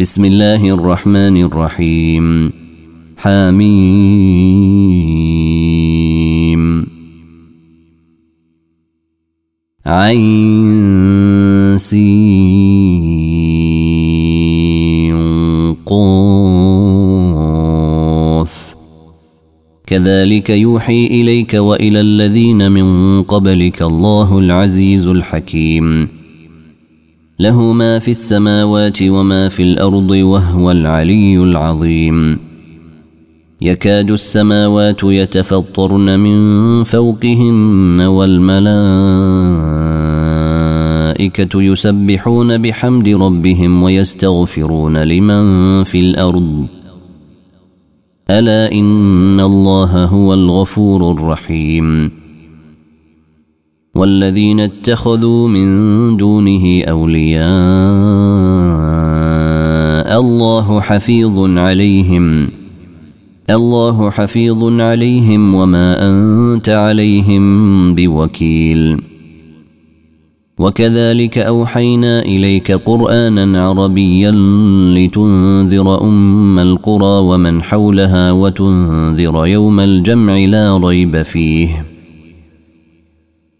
بسم الله الرحمن الرحيم حميم عين كذلك يوحي إليك وإلى الذين من قبلك الله العزيز الحكيم له ما في السماوات وما في الأرض وهو العلي العظيم. يكاد السماوات يتفطرن من فوقهن والملائكة يسبحون بحمد ربهم ويستغفرون لمن في الأرض. ألا إن الله هو الغفور الرحيم. والذين اتخذوا من دونه أولياء الله حفيظ عليهم الله حفيظ عليهم وما أنت عليهم بوكيل. وكذلك أوحينا إليك قرآنا عربيا لتنذر أم القرى ومن حولها وتنذر يوم الجمع لا ريب فيه.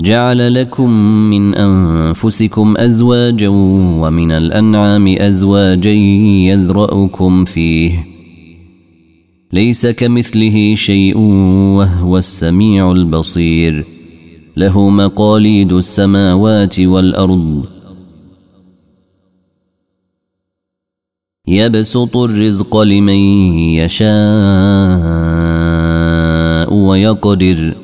جعل لكم من أنفسكم أزواجا ومن الأنعام أزواجا يذرأكم فيه. ليس كمثله شيء وهو السميع البصير. له مقاليد السماوات والأرض. يبسط الرزق لمن يشاء ويقدر.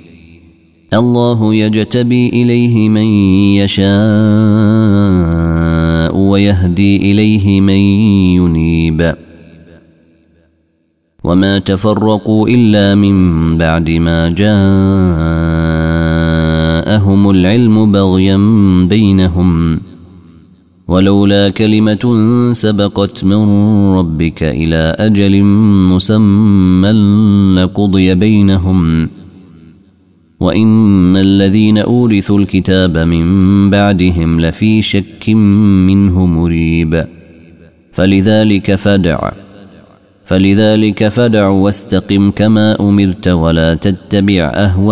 الله يجتبي إليه من يشاء ويهدي إليه من ينيب. وما تفرقوا إلا من بعد ما جاءهم العلم بغيا بينهم. ولولا كلمة سبقت من ربك إلى أجل مسمى لقضي بينهم. وان الذين اورثوا الكتاب من بعدهم لفي شك منه مريب فلذلك فدع فلذلك فدع واستقم كما امرت ولا تتبع اهواءهم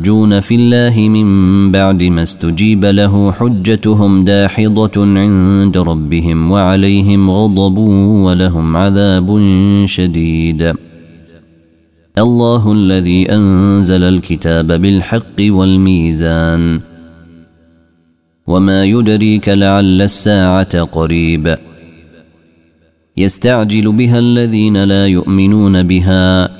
يحاجون في الله من بعد ما استجيب له حجتهم داحضة عند ربهم وعليهم غضب ولهم عذاب شديد. الله الذي أنزل الكتاب بالحق والميزان. وما يدريك لعل الساعة قريب. يستعجل بها الذين لا يؤمنون بها.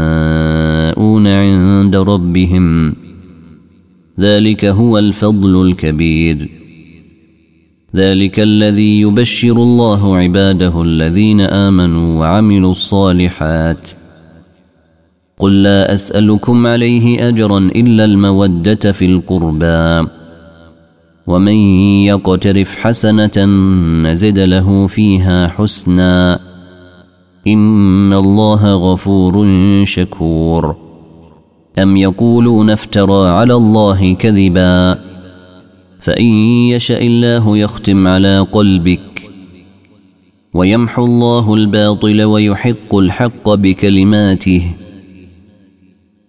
عند ربهم. ذلك هو الفضل الكبير. ذلك الذي يبشر الله عباده الذين آمنوا وعملوا الصالحات. قل لا أسألكم عليه أجرا إلا المودة في القربى. ومن يقترف حسنة نزد له فيها حسنا. إن الله غفور شكور. أم يقولون افترى على الله كذبا؟ فإن يشأ الله يختم على قلبك ويمحو الله الباطل ويحق الحق بكلماته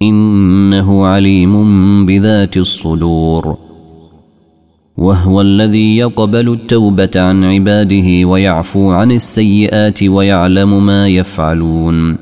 إنه عليم بذات الصدور. وهو الذي يقبل التوبة عن عباده ويعفو عن السيئات ويعلم ما يفعلون.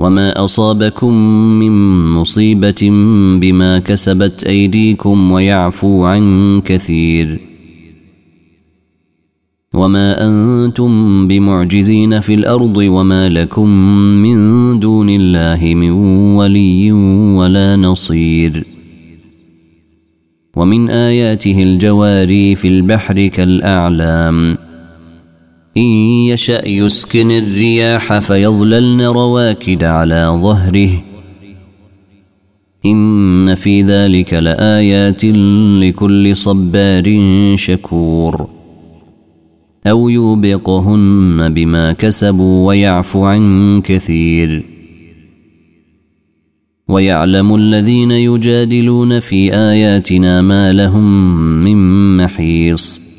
وما أصابكم من مصيبة بما كسبت أيديكم ويعفو عن كثير وما أنتم بمعجزين في الأرض وما لكم من دون الله من ولي ولا نصير ومن اياته الجواري في البحر كالاعلام إن يشأ يسكن الرياح فيظللن رواكد على ظهره. إن في ذلك لآيات لكل صبار شكور. أو يوبقهن بما كسبوا ويعفو عن كثير. ويعلم الذين يجادلون في آياتنا ما لهم من محيص.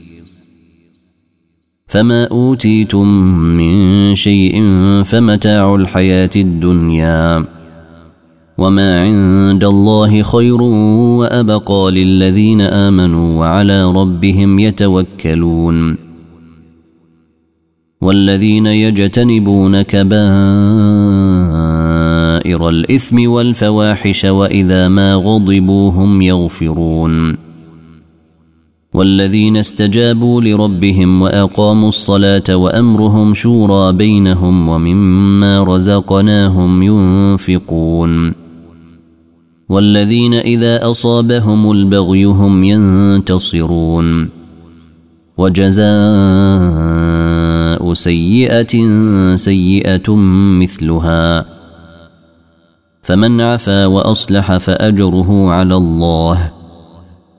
فما أوتيتم من شيء فمتاع الحياة الدنيا وما عند الله خير وأبقى للذين آمنوا وعلى ربهم يتوكلون والذين يجتنبون كبائر الاثم والفواحش واذا ما غضبوا هم يغفرون والذين استجابوا لربهم وأقاموا الصلاة وأمرهم شورى بينهم ومما رزقناهم ينفقون والذين إذا أصابهم البغي هم ينتصرون وجزاء جزاء سيئة سيئة مثلها فمن عفا وأصلح فأجره على الله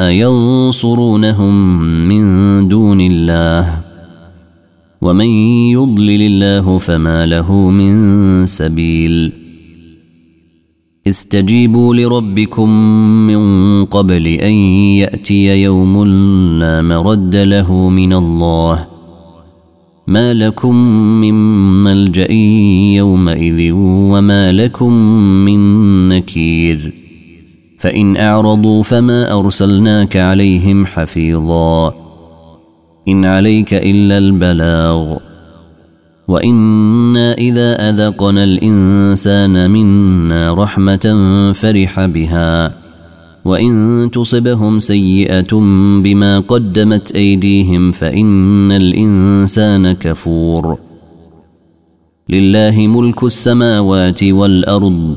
ينصرونهم من دون الله؟ ومن يضلل الله فما له من سبيل. استجيبوا لربكم من قبل أن يأتي يوم لا مرد له من الله. ما لكم من ملجأ يومئذ وما لكم من نكير. فإن أعرضوا فما أرسلناك عليهم حفيظا إن عليك إلا البلاغ وإنا إذا أذقنا الإنسان منا رحمة فرح بها وإن تصبهم سيئة بما قدمت أيديهم فإن الإنسان كفور لله ملك السماوات والأرض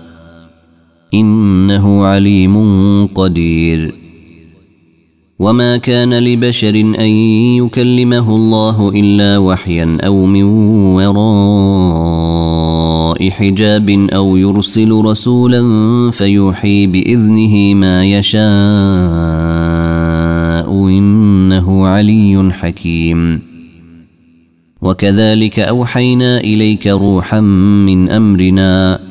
إنه عليم قدير. وما كان لبشر أن يكلمه الله إلا وحيا أو من وراء حجاب أو يرسل رسولا فيوحي بإذنه ما يشاء إنه علي حكيم. وكذلك أوحينا إليك روحا من أمرنا